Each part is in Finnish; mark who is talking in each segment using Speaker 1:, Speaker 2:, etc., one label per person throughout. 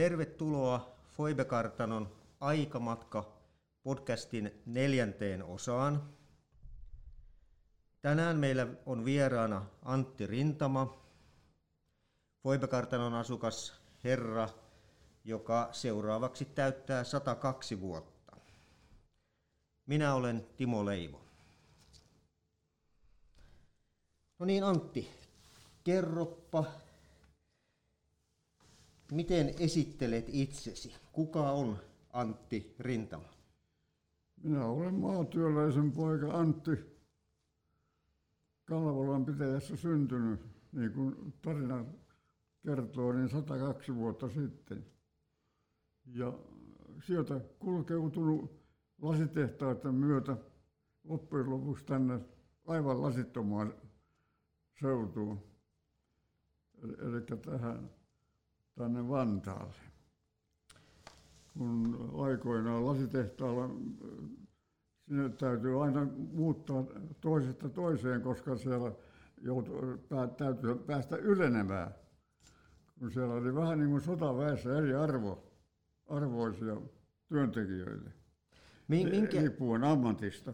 Speaker 1: Tervetuloa Foibekartanon Aikamatka podcastin neljänteen osaan. Tänään meillä on vieraana Antti Rintama, Foibekartanon asukas herra, joka seuraavaksi täyttää 102 vuotta. Minä olen Timo Leivo. No niin Antti, kerroppa, miten esittelet itsesi? Kuka on Antti Rintama?
Speaker 2: Minä olen maatyöläisen poika Antti Kalvolan pitäjässä syntynyt, niin kuin tarina kertoo, niin 102 vuotta sitten. Ja sieltä kulkeutunut lasitehtaiden myötä loppujen lopuksi tänne aivan lasittomaan seutuun, eli tähän tänne Vantaalle. Kun aikoinaan lasitehtaalla sinne täytyy aina muuttaa toisesta toiseen, koska siellä joutuu, täytyy päästä ylenemään. Kun siellä oli vähän niin kuin sotaväessä eri arvo, arvoisia työntekijöitä. Minkä... Riippuen ammatista,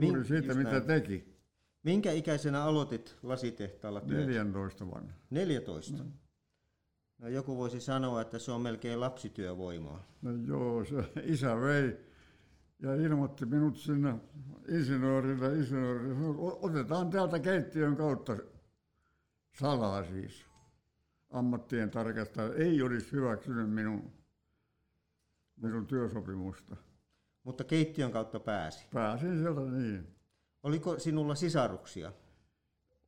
Speaker 2: juuri Min... siitä mitä näin. teki.
Speaker 1: Minkä ikäisenä aloitit lasitehtaalla
Speaker 2: työtä? 14 vanha.
Speaker 1: 14? No. No joku voisi sanoa, että se on melkein lapsityövoimaa.
Speaker 2: No joo, se isä vei ja ilmoitti minut sinne insinöörille. Insinöörille otetaan täältä keittiön kautta salaa siis. Ammattien tarkastaja ei olisi hyväksynyt minun, minun työsopimusta.
Speaker 1: Mutta keittiön kautta pääsi?
Speaker 2: Pääsin sieltä niin.
Speaker 1: Oliko sinulla sisaruksia?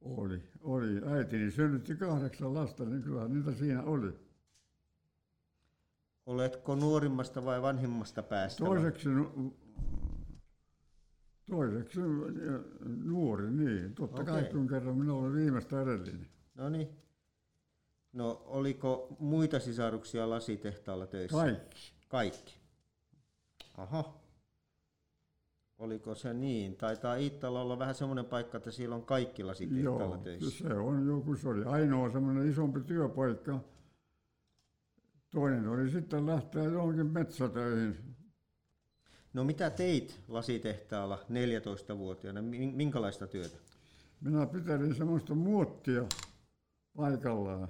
Speaker 2: Oli, oli. Äitini synnytti kahdeksan lasta, niin kyllä niitä siinä oli.
Speaker 1: Oletko nuorimmasta vai vanhimmasta päästä?
Speaker 2: Toiseksi, toiseksi nuori, niin. Totta okay. kai, kun kerran minä olen viimeistä edellinen.
Speaker 1: No niin. No, oliko muita sisaruksia lasitehtaalla töissä?
Speaker 2: Kaikki.
Speaker 1: Kaikki. Aha. Oliko se niin? Taitaa Iittala olla vähän semmoinen paikka, että siellä on kaikki lasitehtaalla töissä.
Speaker 2: se on joku, se oli ainoa semmoinen isompi työpaikka. Toinen oli sitten lähteä johonkin metsätöihin.
Speaker 1: No mitä teit lasitehtaalla 14-vuotiaana? Minkälaista työtä?
Speaker 2: Minä pitelin semmoista muottia paikallaan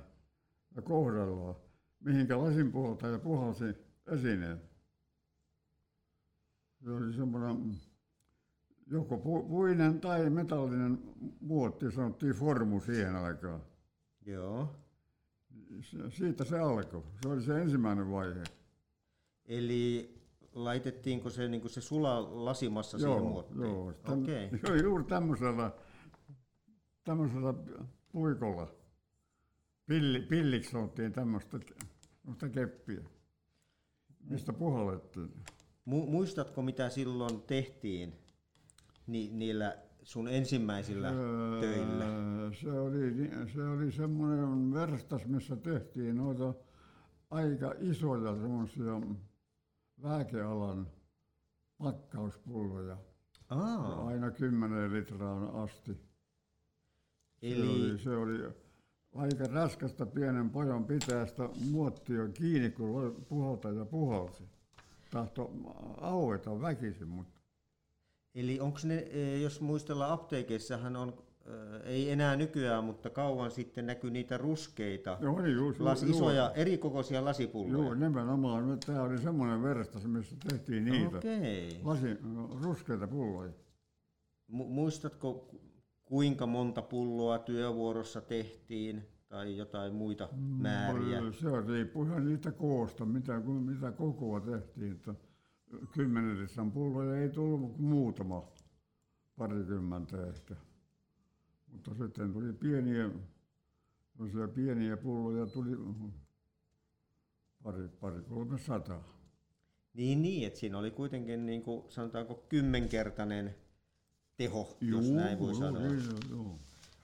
Speaker 2: ja kohdallaan, mihinkä lasin puolta ja puhalsi esineen. Se oli semmoinen joko puinen tai metallinen muotti, sanottiin formu siihen aikaan.
Speaker 1: Joo.
Speaker 2: Siitä se alkoi. Se oli se ensimmäinen vaihe.
Speaker 1: Eli laitettiinko se, niin se sula lasimassa joo, siihen muottiin?
Speaker 2: Joo, täm, okay. joo, juuri tämmöisellä, tämmöisellä puikolla. Pilli, pilliksi sanottiin tämmöistä, tämmöistä keppiä, mistä puhallettiin.
Speaker 1: Muistatko, mitä silloin tehtiin ni, niillä sun ensimmäisillä öö, töillä?
Speaker 2: Se oli, se oli semmoinen verstas, missä tehtiin noita aika isoja semmoisia lääkealan pakkauspulloja. Aa. Aina 10 litraan asti. Eli... Se oli, se oli aika raskasta pienen pojan pitää sitä muottia kiinni, kun puhalta ja puhalsi. Tahto aueta väkisin, mutta...
Speaker 1: Eli onko ne, e, jos muistellaan apteekeissahan on, e, ei enää nykyään, mutta kauan sitten näkyy niitä ruskeita,
Speaker 2: Joo, niin just,
Speaker 1: las, isoja, erikokoisia lasipulloja.
Speaker 2: Joo, nimenomaan. Tämä oli semmoinen verstas, missä tehtiin niitä. Okei. Lasi, ruskeita pulloja.
Speaker 1: Muistatko, kuinka monta pulloa työvuorossa tehtiin? tai jotain muita määriä?
Speaker 2: Se riippuu ihan niistä koosta, mitä, mitä kokoa tehtiin. Että kymmenellisen pulloja ei tullut kuin muutama, parikymmentä ehkä. Mutta sitten tuli pieniä, pieniä pulloja, tuli pari, pari kolme sataa.
Speaker 1: Niin, niin, että siinä oli kuitenkin niin kuin, sanotaanko kymmenkertainen teho,
Speaker 2: joo,
Speaker 1: jos näin voi
Speaker 2: joo, sanoa. Joo, joo.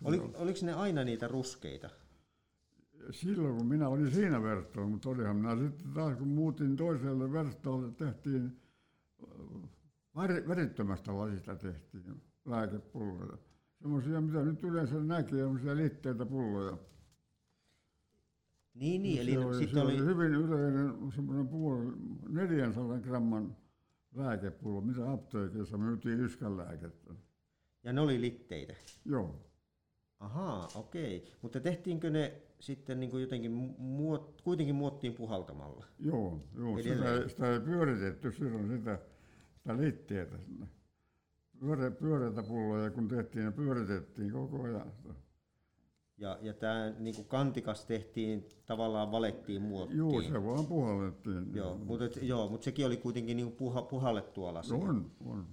Speaker 1: Oli, oliko ne aina niitä ruskeita?
Speaker 2: Silloin kun minä olin siinä verstolla, mutta olihan minä sitten taas kun muutin toiselle verstolle, tehtiin äh, värittömästä lasista tehtiin lääkepulloja. Semmoisia, mitä nyt yleensä näkee, semmoisia litteitä pulloja.
Speaker 1: Niin, niin, eli
Speaker 2: se oli, se
Speaker 1: oli,
Speaker 2: oli hyvin yleinen semmoinen puoli, 400 gramman lääkepullo, mitä apteekissa myytiin yskän lääkettä.
Speaker 1: ja ne oli litteitä.
Speaker 2: Joo.
Speaker 1: Ahaa, okei. Mutta tehtiinkö ne sitten niin kuin jotenkin muot, kuitenkin muottiin puhaltamalla?
Speaker 2: Joo, joo. Sitä, ei, sitä ei pyöritetty silloin sitä, sitä litteetä. Pyöre, pyöreitä pulloja, kun tehtiin, ne pyöritettiin koko ajan.
Speaker 1: Ja, ja tämä niin kuin kantikas tehtiin, tavallaan valettiin muottiin.
Speaker 2: Joo, se vaan puhallettiin.
Speaker 1: Joo, mutta, et, joo, mutta sekin oli kuitenkin niin kuin puha, puhallettua lasia.
Speaker 2: On, on.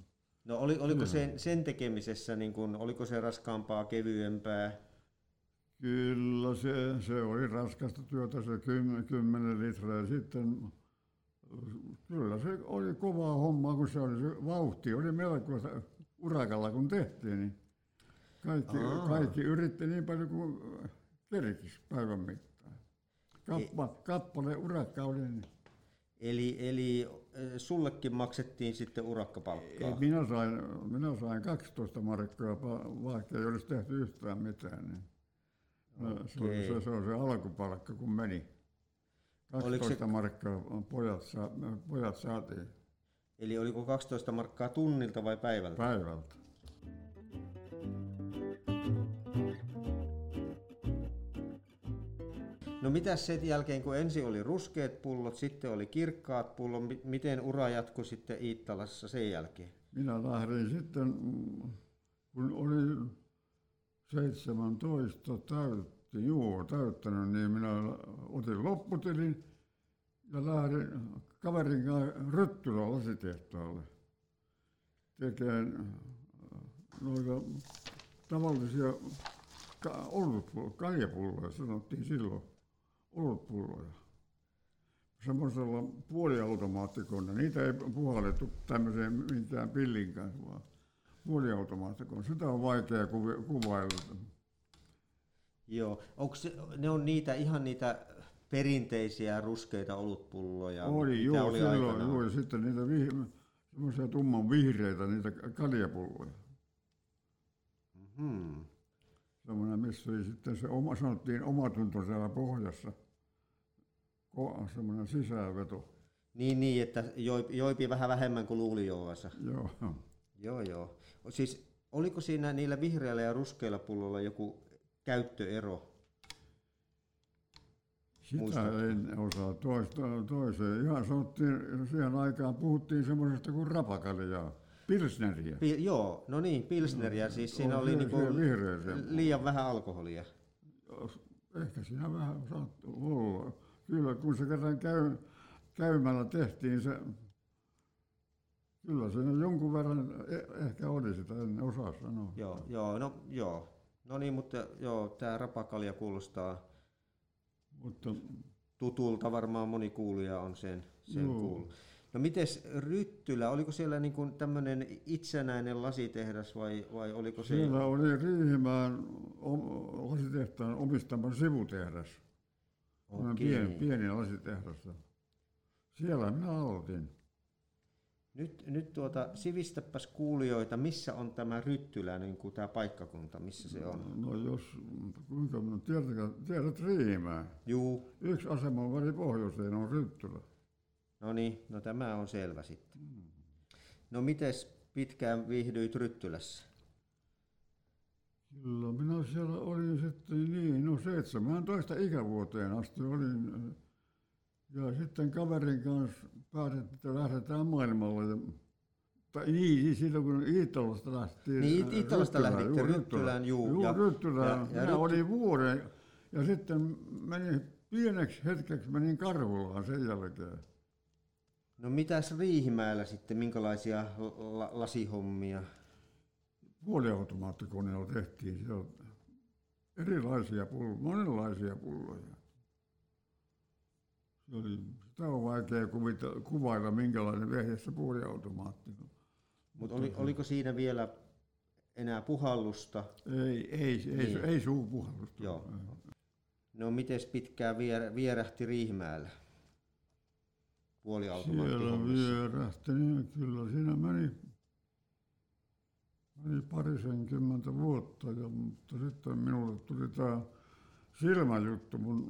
Speaker 1: No oli, oliko sen, sen tekemisessä, niin kuin, oliko se raskaampaa, kevyempää?
Speaker 2: Kyllä se, se oli raskasta työtä, se 10, 10 litraa. Sitten kyllä se oli kovaa hommaa, kun se oli se vauhti oli melko urakalla, kun tehtiin. Niin kaikki,
Speaker 1: Aa.
Speaker 2: kaikki yritti niin paljon kuin kerkis päivän mittaan. Kappa, kappale urakka oli. Niin.
Speaker 1: Eli, eli äh, sullekin maksettiin sitten urakkapalkkaa?
Speaker 2: Minä, sain, minä sain 12 markkaa, vaikka ei olisi tehty yhtään mitään. Niin. No, se, oli, se, se on se alkupalkka, kun meni.
Speaker 1: Oliko
Speaker 2: 12
Speaker 1: se-
Speaker 2: markkaa pojat, sa, pojat saatiin
Speaker 1: Eli oliko 12 markkaa tunnilta vai päivältä?
Speaker 2: päivältä.
Speaker 1: No mitä sen jälkeen, kun ensin oli ruskeat pullot, sitten oli kirkkaat pullot, mi- miten ura jatkui sitten Iittalassa sen jälkeen?
Speaker 2: Minä lähdin sitten, kun oli 17 täytti, juu, täyttänyt, niin minä otin lopputilin ja lähdin kaverin kanssa Ryttylän lasitehtaalle tekemään äh, noita tavallisia ka- kaljapulloja sanottiin silloin, olutpulloja. Semmoisella puoliautomaattikoneella, niitä ei puhallettu tämmöiseen minkään pillin kanssa, vaan puoliautomaattikoneella. Sitä on vaikea kuvailla.
Speaker 1: Joo, onko se, ne on niitä ihan niitä perinteisiä ruskeita olutpulloja?
Speaker 2: Oli, joo,
Speaker 1: oli
Speaker 2: silloin,
Speaker 1: aikanaan?
Speaker 2: joo, ja sitten niitä vih, semmoisia tumman vihreitä, niitä kaljapulloja.
Speaker 1: Hmm.
Speaker 2: Semmoinen, missä oli sitten se oma, sanottiin omatunto siellä pohjassa. Ko, semmoinen sisäänveto.
Speaker 1: Niin, niin, että joipi, joipi vähän vähemmän kuin luuli jouvansa.
Speaker 2: Joo.
Speaker 1: Joo, joo. Siis oliko siinä niillä vihreillä ja ruskeilla pulloilla joku käyttöero?
Speaker 2: Sitä
Speaker 1: Muistatko?
Speaker 2: en osaa toista, toiseen. Ihan sanottiin, siihen aikaan puhuttiin semmoisesta kuin rapakaljaa, pilsneriä.
Speaker 1: Pi- joo, no niin, Pilsneriä, siis siinä oli niinku liian vähän alkoholia.
Speaker 2: Ehkä siinä vähän saattoi olla. Kyllä, kun se kerran käy, käymällä tehtiin se, kyllä siinä jonkun verran e- ehkä oli sitä, en osaa sanoa.
Speaker 1: Joo, joo, no joo. No niin, mutta joo, tämä rapakalja kuulostaa
Speaker 2: Mutta
Speaker 1: tutulta, varmaan moni kuulija on sen, sen
Speaker 2: Joo.
Speaker 1: kuullut. No mites Ryttylä, oliko siellä niin kuin tämmöinen itsenäinen lasitehdas vai, vai oliko se...
Speaker 2: siellä oli Riihimäen om- lasitehtaan omistama sivutehdas. Okay. Pieni, pieni lasitehdas. Siellä minä aloitin.
Speaker 1: Nyt, nyt tuota, sivistäpäs kuulijoita, missä on tämä Ryttylä, niin kuin tämä paikkakunta, missä se on?
Speaker 2: No jos, kuinka minä tiedät, tiedät Riihimäen.
Speaker 1: Juu,
Speaker 2: Yksi asema on väli pohjoiseen, on Ryttylä.
Speaker 1: no niin, no tämä on selvä sitten. No mites pitkään viihdyit Ryttylässä?
Speaker 2: Kyllä, minä siellä olin sitten niin, no 17 ikävuoteen asti olin. Ja sitten kaverin kanssa päätettiin, että lähdetään maailmalle. Ja, tai niin, silloin kun Iittolasta lähtiin.
Speaker 1: Niin, Iit- Iittolasta
Speaker 2: Ryttylään,
Speaker 1: lähditte
Speaker 2: juu,
Speaker 1: Ryttylään, juu,
Speaker 2: Juu,
Speaker 1: ja-
Speaker 2: Ryttylään.
Speaker 1: ja- ja
Speaker 2: Minä
Speaker 1: Rytty-
Speaker 2: olin vuoden. Ja sitten menin pieneksi hetkeksi menin Karhulaan sen jälkeen.
Speaker 1: No mitäs Riihimäellä sitten, minkälaisia la- lasihommia?
Speaker 2: Puoliautomaattikoneella tehtiin siellä erilaisia pulloja, monenlaisia pulloja. Oli, sitä on vaikea kuvita, kuvailla, minkälainen vehje se puoliautomaatti on.
Speaker 1: Mutta oli, oliko siinä vielä enää puhallusta?
Speaker 2: Ei, ei, ei,
Speaker 1: Niin.
Speaker 2: ei, suupuhallusta.
Speaker 1: Joo. No mites pitkään vier, vierähti Riihimäellä?
Speaker 2: Siellä vierähti, niin kyllä siinä meni, meni parisenkymmentä vuotta, ja, mutta sitten minulle tuli tämä silmäjuttu, mun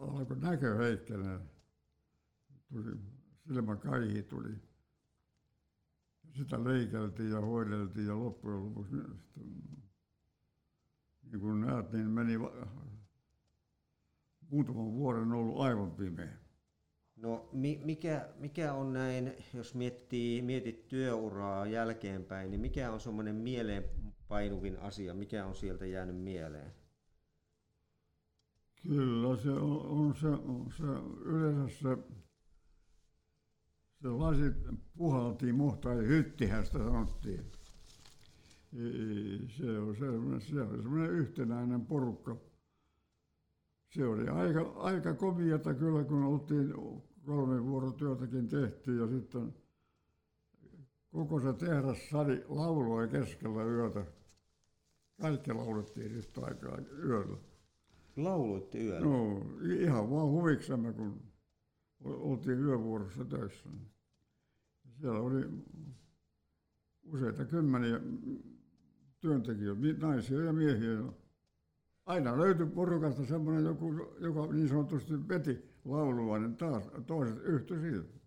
Speaker 2: alkoi näkö heikkenee. Tuli, silmäkaihi tuli. Sitä leikeltiin ja hoideltiin ja loppujen lopuksi niin kuin näet, niin meni muutaman vuoden ollut aivan pimeä.
Speaker 1: No mikä, mikä on näin, jos miettii, mietit työuraa jälkeenpäin, niin mikä on semmoinen mieleenpainuvin asia, mikä on sieltä jäänyt mieleen?
Speaker 2: Kyllä se on, on se, on se yleensä se, se puhaltiin muhta, ja hyttihän sitä sanottiin. Se on semmoinen, se on semmoinen yhtenäinen porukka se oli aika, aika komiata kyllä, kun oltiin kolme vuorotyötäkin tehtiin ja sitten koko se tehdas sali lauloi keskellä yötä. Kaikki laulettiin yhtä aikaa yöllä.
Speaker 1: Lauluitte yöllä?
Speaker 2: No, ihan vaan huviksemme, kun oltiin yövuorossa töissä. Siellä oli useita kymmeniä työntekijöitä, naisia ja miehiä aina löytyi porukasta semmoinen joku, joka niin sanotusti veti laulua, niin taas toiset yhtyi siitä.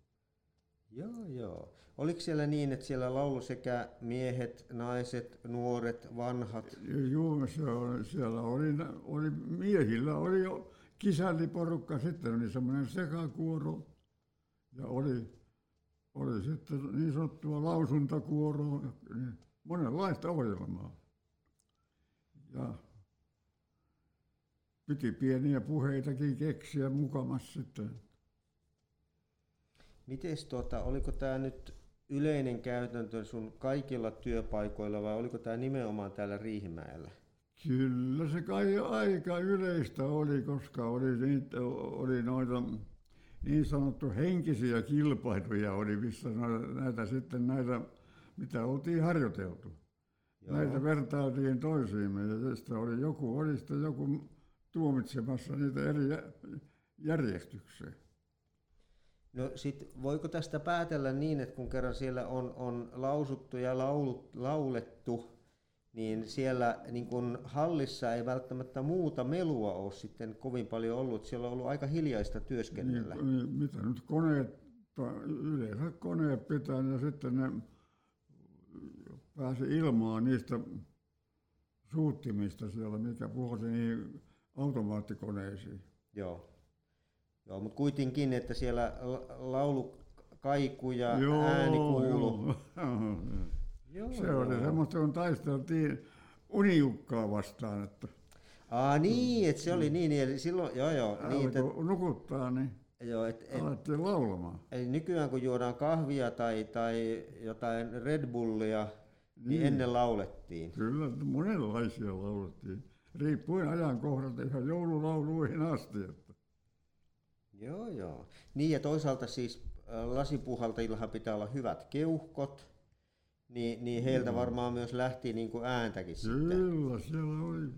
Speaker 1: Joo, joo. Oliko siellä niin, että siellä laulu sekä miehet, naiset, nuoret, vanhat?
Speaker 2: Joo, se oli, siellä oli, oli, miehillä oli jo kisälliporukka, sitten oli semmoinen sekakuoro ja oli, oli sitten niin sanottua lausuntakuoroa, niin monenlaista ohjelmaa. Ja piti pieniä puheitakin keksiä mukamassa sitten.
Speaker 1: Mites tuota, oliko tämä nyt yleinen käytäntö sun kaikilla työpaikoilla vai oliko tämä nimenomaan täällä Riihimäellä?
Speaker 2: Kyllä se kai aika yleistä oli, koska oli, niitä, oli noita niin sanottu henkisiä kilpailuja oli, missä näitä sitten näitä, mitä oltiin harjoiteltu. Joo. Näitä vertailtiin toisiimme ja sitten oli joku, oli sitten joku tuomitsemassa niitä eri järjestykseen.
Speaker 1: No sit voiko tästä päätellä niin, että kun kerran siellä on, on lausuttu ja laulut, laulettu, niin siellä niin kun hallissa ei välttämättä muuta melua ole sitten kovin paljon ollut. Siellä on ollut aika hiljaista työskennellä.
Speaker 2: Niin, niin, mitä nyt koneet, yleensä koneet pitää ja sitten ne pääsi ilmaan niistä suuttimista siellä, mikä puhuisi niin automaattikoneisiin.
Speaker 1: Joo. Joo, mutta kuitenkin, että siellä laulu kaiku ja joo, ääni kuuluu.
Speaker 2: Joo. joo, se oli semmoista, kun taisteltiin unijukkaa vastaan. Että...
Speaker 1: Aa niin, että se oli niin, eli silloin, joo joo.
Speaker 2: Niin, että... nukuttaa, niin
Speaker 1: Joo, et, et,
Speaker 2: alettiin laulamaan.
Speaker 1: Eli nykyään kun juodaan kahvia tai, tai jotain Red Bullia, niin, niin ennen laulettiin.
Speaker 2: Kyllä, monenlaisia laulettiin riippuen ajankohdalta ihan joululauluihin asti. Että.
Speaker 1: Joo, joo. Niin ja toisaalta siis äh, lasipuhaltajillahan pitää olla hyvät keuhkot, niin, niin heiltä no. varmaan myös lähti niin kuin ääntäkin
Speaker 2: Kyllä,
Speaker 1: sitten.
Speaker 2: Kyllä, siellä oli.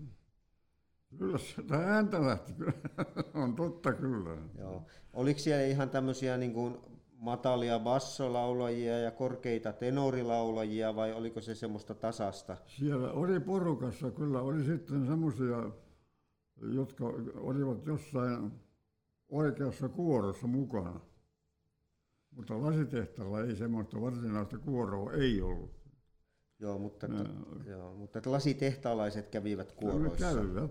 Speaker 2: Kyllä sitä ääntä lähti, on totta kyllä.
Speaker 1: Joo. Oliko siellä ihan tämmöisiä niin kuin matalia bassolaulajia ja korkeita tenorilaulajia vai oliko se semmoista tasasta?
Speaker 2: Siellä oli porukassa, kyllä oli sitten semmoisia, jotka olivat jossain oikeassa kuorossa mukana. Mutta lasitehtaalla ei semmoista varsinaista kuoroa ei ollut.
Speaker 1: Joo, mutta, ja, joo, mutta lasitehtaalaiset kävivät kuoroissa.
Speaker 2: Kävivät.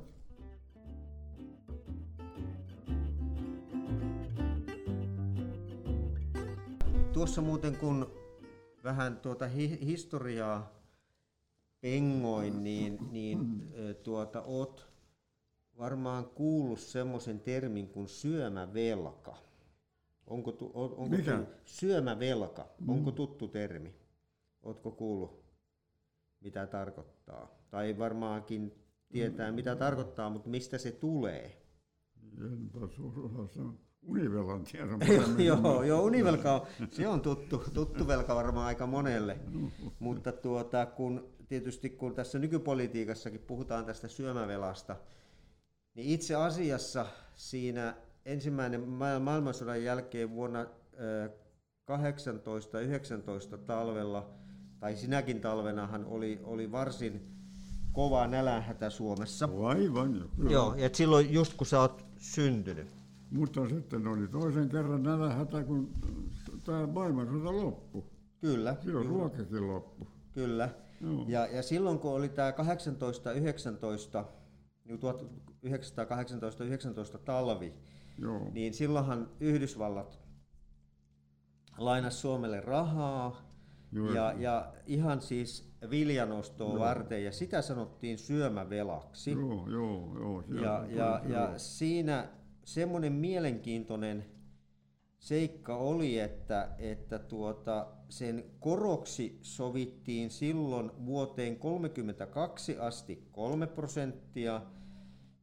Speaker 1: Tuossa muuten kun vähän tuota hi- historiaa pengoin, niin, niin tuota, oot varmaan kuullut semmoisen termin kuin syömävelka. Onko, tu, on, onko
Speaker 2: Mikä?
Speaker 1: Tu, syömävelka, mm. onko tuttu termi? Ootko kuullut, mitä tarkoittaa? Tai varmaankin tietää, mitä tarkoittaa, mutta mistä se tulee?
Speaker 2: Enpä osaa Univelan tiedän
Speaker 1: joo, joo, univelka on, se on tuttu, tuttu velka varmaan aika monelle. Mutta tuota, kun, tietysti kun tässä nykypolitiikassakin puhutaan tästä syömävelasta, niin itse asiassa siinä ensimmäinen maailmansodan jälkeen vuonna 18-19 talvella, tai sinäkin talvenahan oli, oli varsin kova nälänhätä Suomessa.
Speaker 2: Aivan jo. kyllä.
Speaker 1: Joo, ja silloin just kun sä oot syntynyt.
Speaker 2: Mutta sitten oli toisen kerran nälänhätä, kun tämä maailmansota loppui.
Speaker 1: Kyllä,
Speaker 2: Silloin ruokakin loppui.
Speaker 1: kyllä.
Speaker 2: Joo.
Speaker 1: Ja, ja silloin kun oli tämä 18-19, niin 1918-19 talvi,
Speaker 2: Joo.
Speaker 1: niin silloinhan Yhdysvallat lainas Suomelle rahaa
Speaker 2: Joo.
Speaker 1: ja, ja ihan siis viljanostoa varten ja sitä sanottiin syömävelaksi.
Speaker 2: Joo, joo, joo.
Speaker 1: Ja,
Speaker 2: tuli
Speaker 1: ja,
Speaker 2: se,
Speaker 1: ja
Speaker 2: joo.
Speaker 1: siinä semmoinen mielenkiintoinen seikka oli, että, että tuota, sen koroksi sovittiin silloin vuoteen 32 asti 3 prosenttia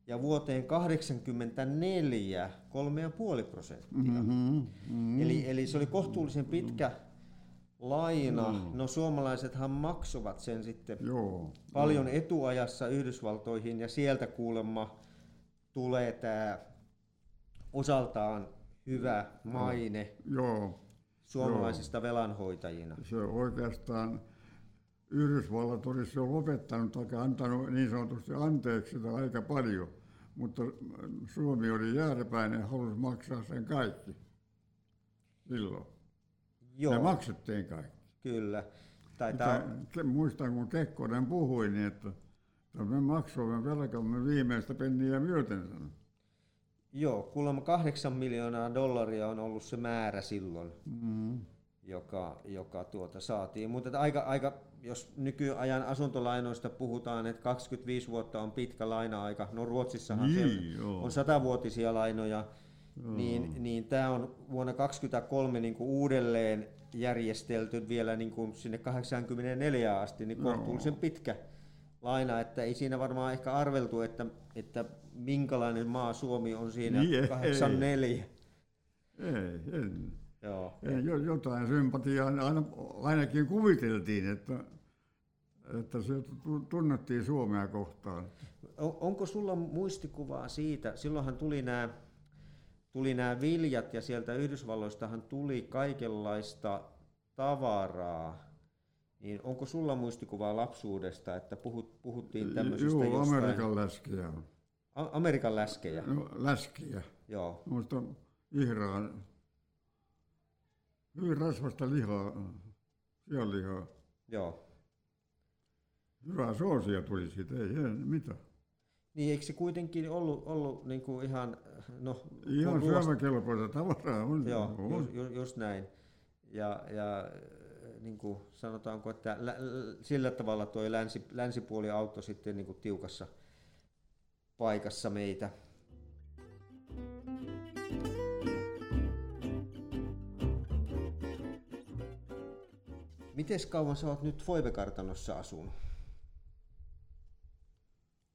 Speaker 1: ja vuoteen 84 3,5 prosenttia.
Speaker 2: Mhm, mhm.
Speaker 1: Eli, eli se oli kohtuullisen pitkä laina.
Speaker 2: Mm.
Speaker 1: No suomalaisethan maksoivat sen sitten
Speaker 2: Joo.
Speaker 1: paljon etuajassa Yhdysvaltoihin ja sieltä kuulemma tulee tämä osaltaan hyvä maine
Speaker 2: Joo.
Speaker 1: suomalaisista velanhoitajina.
Speaker 2: Se oikeastaan Yhdysvallat olisi jo lopettanut tai antanut niin sanotusti anteeksi sitä aika paljon, mutta Suomi oli jääräpäinen ja halusi maksaa sen kaikki silloin.
Speaker 1: Joo,
Speaker 2: Me maksettiin kaikki.
Speaker 1: kyllä. Taitaa,
Speaker 2: Mutta muistan, kun Kekkonen puhui, niin että, että me maksoimme velkamme viimeistä penniä myöten. sanoi.
Speaker 1: joo, kuulemma kahdeksan miljoonaa dollaria on ollut se määrä silloin,
Speaker 2: Mm.
Speaker 1: Joka, joka tuota saatiin. Mutta aika, aika, jos nykyajan asuntolainoista puhutaan, että 25 vuotta on pitkä laina-aika, no Ruotsissahan
Speaker 2: Niin,
Speaker 1: on satavuotisia lainoja, niin, niin tämä on vuonna 2023 niin kuin uudelleen järjestelty vielä niin kuin sinne 84 asti, niin kohtuullisen pitkä laina, että ei siinä varmaan ehkä arveltu, että, että minkälainen maa Suomi on siinä
Speaker 2: Niin, ei.
Speaker 1: 84.
Speaker 2: Ei, en,
Speaker 1: Joo.
Speaker 2: jotain sympatiaa aina, ainakin kuviteltiin, että, että se tu- tunnettiin Suomea kohtaan.
Speaker 1: On- Onko sulla muistikuvaa siitä, silloinhan tuli nämä tuli nämä viljat ja sieltä Yhdysvalloistahan tuli kaikenlaista tavaraa, niin onko sulla muistikuvaa lapsuudesta, että puhut, puhuttiin tämmöisistä
Speaker 2: Joo,
Speaker 1: jostain,
Speaker 2: Amerikan.
Speaker 1: A- Amerikan läskejä,
Speaker 2: No, läskiä.
Speaker 1: joo,
Speaker 2: Muista ihraa, hyvin rasvasta lihaa, sianlihaa.
Speaker 1: joo.
Speaker 2: Hyvää soosia tuli siitä, ei, mitään.
Speaker 1: Niin eikö se kuitenkin ollut, ollut niin kuin ihan, no,
Speaker 2: Ihan syömäkelpoista tavaraa on.
Speaker 1: Joo,
Speaker 2: on.
Speaker 1: just, just, just näin. Ja, ja niin kuin sanotaanko, että lä- sillä tavalla tuo länsi, länsipuoli auttoi sitten niin kuin tiukassa paikassa meitä. Miten kauan sä oot nyt Foivekartanossa asunut?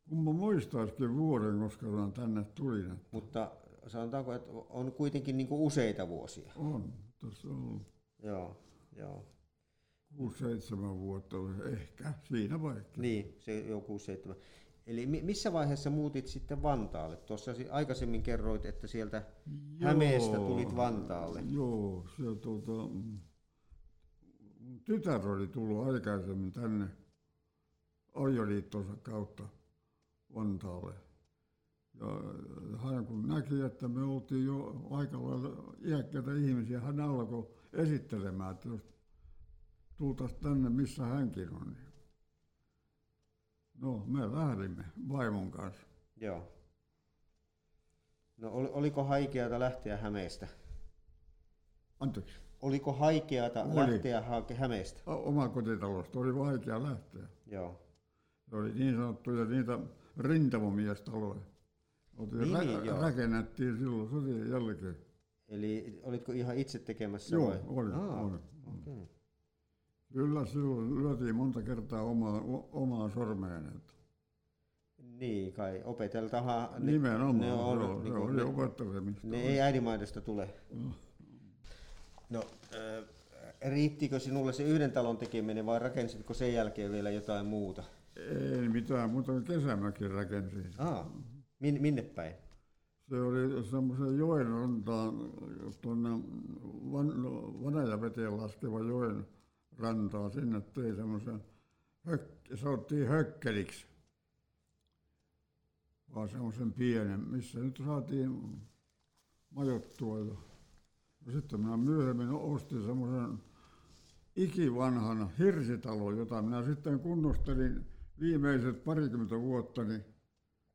Speaker 2: Kun mä muistaisikin vuoden, koska mä tänne tulin. että
Speaker 1: Mutta sanotaanko, että on kuitenkin niin kuin useita vuosia.
Speaker 2: On, tässä on
Speaker 1: Joo, joo.
Speaker 2: 6-7 vuotta, ehkä siinä vaikka.
Speaker 1: Niin, se joku seitsemän. Eli mi- missä vaiheessa muutit sitten Vantaalle? Tuossa aikaisemmin kerroit, että sieltä Hämeestä tulit Vantaalle.
Speaker 2: Joo, se tuota, mm, tytär oli tullut aikaisemmin tänne avioliittonsa kautta Vantaalle. Ja hän kun näki, että me oltiin jo aika lailla iäkkäitä ihmisiä, hän alkoi esittelemään, että jos tultaisiin tänne, missä hänkin on. niin No, me lähdimme vaimon kanssa.
Speaker 1: Joo. No ol- oliko haikeata lähteä Hämeestä?
Speaker 2: Anteeksi,
Speaker 1: Oliko haikeata
Speaker 2: Oli.
Speaker 1: lähteä hake Hämeestä?
Speaker 2: o- oma kotitalosta oli vaikea lähteä.
Speaker 1: Joo.
Speaker 2: Se oli niin sanottuja niitä rintamamiestaloja. Oltiin
Speaker 1: Niin,
Speaker 2: niin,
Speaker 1: joo.
Speaker 2: ra- rakennettiin silloin sotien jälkeen.
Speaker 1: Eli olitko ihan itse tekemässä
Speaker 2: Joo,
Speaker 1: vai?
Speaker 2: oli,
Speaker 1: Aa,
Speaker 2: oli.
Speaker 1: okei.
Speaker 2: Kyllä silloin lyötiin monta kertaa omaa, o- omaa sormeen. Että
Speaker 1: Niin kai, opeteltahan ne,
Speaker 2: Nimenomaan,
Speaker 1: ne, on,
Speaker 2: joo,
Speaker 1: niin kuin,
Speaker 2: oli
Speaker 1: ne,
Speaker 2: opettelemista.
Speaker 1: ne ei äidinmaidosta tule.
Speaker 2: No.
Speaker 1: No, äh, riittikö sinulle se yhden talon tekeminen vai rakensitko sen jälkeen vielä jotain muuta?
Speaker 2: Ei mitään, mutta kesämökin rakensin.
Speaker 1: Aa, min, minne päin?
Speaker 2: Se oli semmoisen joen rantaan, tuonne Van, Vanajaveteen laskeva joen rantaan. Sinne tein semmoisen, hök, sanottiin hökkeliksi. vaan semmoisen pienen, missä nyt saatiin majoittua. Ja no sitten minä myöhemmin ostin semmoisen ikivanhan hirsitalon, jota minä sitten kunnostelin viimeiset parikymmentä vuotta, niin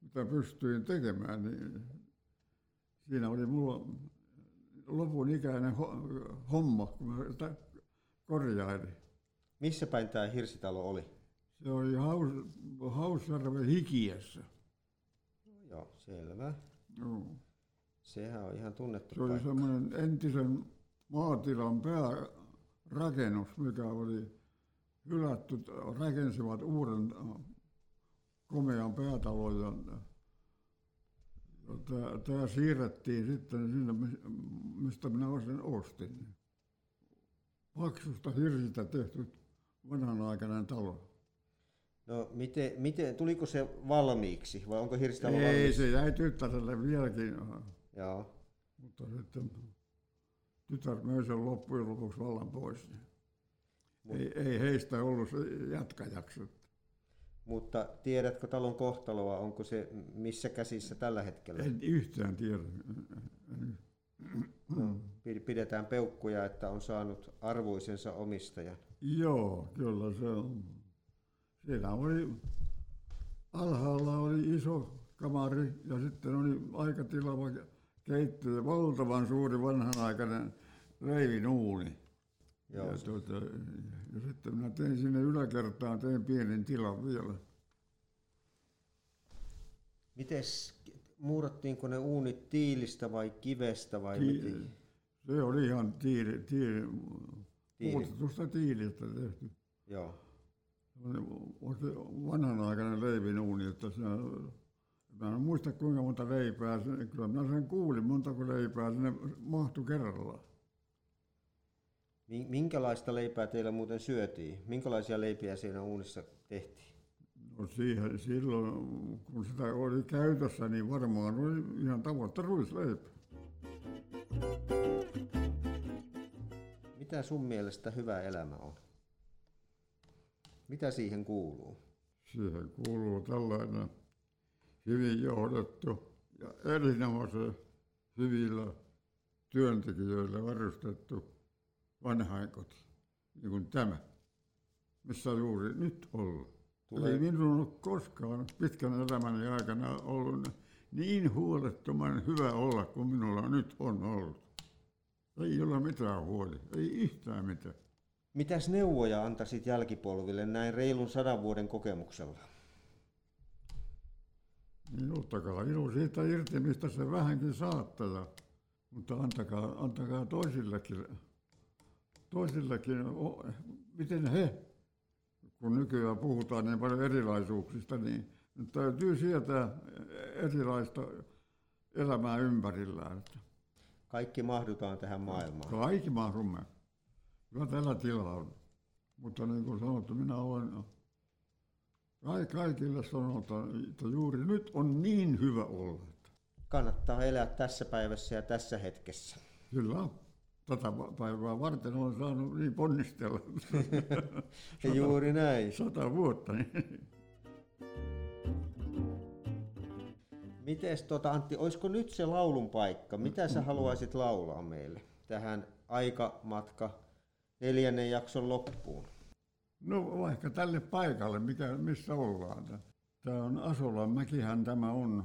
Speaker 2: mitä pystyin tekemään, niin siinä oli mulla lopun ikäinen homma, kun mä sitä korjailin.
Speaker 1: Missä päin tämä hirsitalo oli?
Speaker 2: Se oli Haus, Hausjärven hikiessä.
Speaker 1: Joo, selvä.
Speaker 2: Joo.
Speaker 1: Sehän on ihan tunnettu
Speaker 2: Se oli
Speaker 1: paikka.
Speaker 2: semmoinen entisen maatilan päärakennus, mikä oli hylätty. Rakensivat uuden äh, komean päätalon ja Tämä, siirrettiin sitten sinne, mistä minä sen ostin. Paksusta hirsistä tehty vanhanaikainen talo.
Speaker 1: No miten, miten, tuliko se valmiiksi vai onko hirsitalo
Speaker 2: Ei,
Speaker 1: valmis?
Speaker 2: se jäi tyttärelle vieläkin,
Speaker 1: Joo.
Speaker 2: mutta sitten tytär möi sen loppujen lopuksi vallan pois.
Speaker 1: Mut-
Speaker 2: Ei, ei heistä ollut se jatkajaksi.
Speaker 1: Mutta tiedätkö talon kohtaloa, onko se missä käsissä tällä hetkellä?
Speaker 2: En yhtään tiedä.
Speaker 1: No, pi- pidetään peukkuja, että on saanut arvoisensa omistajan.
Speaker 2: Joo, kyllä se on. Siinä oli, alhaalla oli iso kamari ja sitten oli aika tilava keittiö ja valtavan suuri vanhanaikainen leivinuuni.
Speaker 1: Joo,
Speaker 2: Ja, tuota, ja sitten minä tein sinne yläkertaan, tein pienen tilan vielä.
Speaker 1: Mites, muurattiinko ne uunit tiilistä vai kivestä vai
Speaker 2: Ti-
Speaker 1: miten?
Speaker 2: se oli ihan tiili, tiili,
Speaker 1: Tiili.
Speaker 2: muutetusta tiilistä tehty.
Speaker 1: Joo.
Speaker 2: Se oli vanhanaikainen leivinuuni, että se, mä en muista kuinka monta leipää, se, kyllä minä sen kuulin, montako leipää sinne mahtui kerrallaan.
Speaker 1: Mi- Minkälaista leipää teillä muuten syötiin? Minkälaisia leipiä siinä uunissa tehtiin?
Speaker 2: No siihen, silloin, kun sitä oli käytössä, niin varmaan oli ihan tavoitta ruisleipä.
Speaker 1: Mitä sun mielestä hyvä elämä on? Mitä siihen kuuluu?
Speaker 2: Siihen kuuluu tällainen hyvin johdettu ja erinomaisen hyvillä työntekijöillä varustettu vanhainkoti, niin kuin tämä, missä juuri nyt ollaan.
Speaker 1: Tulee-
Speaker 2: Ei minun ole koskaan pitkän elämäni aikana ollut niin huolettoman hyvä olla kuin minulla nyt on ollut. Ei ole mitään huoli, ei yhtään mitään.
Speaker 1: Mitäs neuvoja antaisit jälkipolville näin reilun sadan vuoden kokemuksella?
Speaker 2: Niin ottakaa ilo siitä irti, mistä se vähänkin saattaa. Mutta antakaa, antakaa toisillekin, toisillekin, o- miten he, kun nykyään puhutaan niin paljon erilaisuuksista, niin nyt täytyy sietää erilaista elämää ympärillään. Että
Speaker 1: Kaikki mahdutaan tähän maailmaan.
Speaker 2: Kaikki mahdumme. Kyllä tällä tilaa on. Mutta niin kuin sanottu, minä olen kaikille sanotaan, että juuri nyt on niin hyvä olla.
Speaker 1: Kannattaa elää tässä päivässä ja tässä hetkessä.
Speaker 2: Kyllä, tätä päivää varten olen saanut niin ponnistella
Speaker 1: Ja juuri näin.
Speaker 2: sata vuotta. Niin.
Speaker 1: Mites tota, Antti, olisiko nyt se laulun paikka? Mitä sä haluaisit laulaa meille tähän aikamatka neljännen jakson loppuun?
Speaker 2: No vaikka tälle paikalle, mikä, missä ollaan. Tämä on Asolan mäkihän tämä on,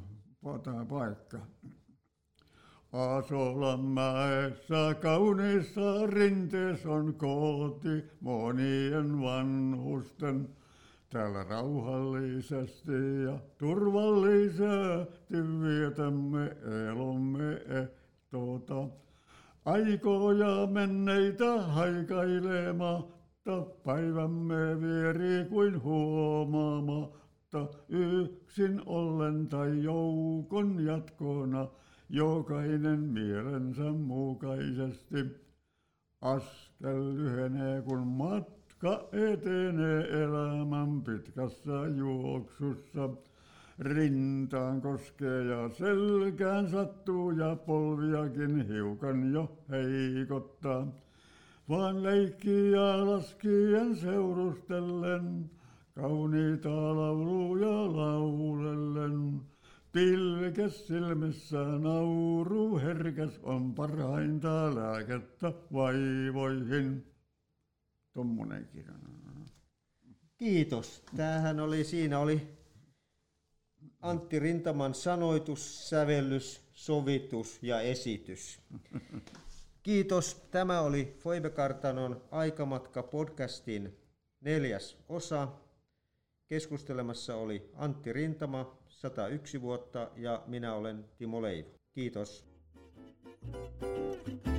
Speaker 2: tämä paikka. Asolanmäessä kauniissa rinteessä on koti monien vanhusten. Täällä rauhallisesti ja turvallisesti vietämme elomme ehtoota. Aikoja menneitä haikailematta, päivämme vieri kuin huomaamatta, yksin ollen tai joukon jatkona, jokainen mielensä mukaisesti. Askel lyhenee, kun matka etenee elämän pitkässä juoksussa. Rintaan koskee ja selkään sattuu ja polviakin hiukan jo heikottaa. Vaan leikkiä laskien seurustellen, kauniita lauluja laulellen, Pilkes silmissä nauru herkäs on parhainta lääkettä vaivoihin. Tommonen.
Speaker 1: Kiitos. Tämähän oli, siinä oli Antti Rintaman sanoitus, sävellys, sovitus ja esitys. Kiitos. Tämä oli Foibe Kartanon Aikamatka podcastin neljäs osa. Keskustelemassa oli Antti Rintama, 101 vuotta, ja minä olen Timo Leivo. Kiitos. thank you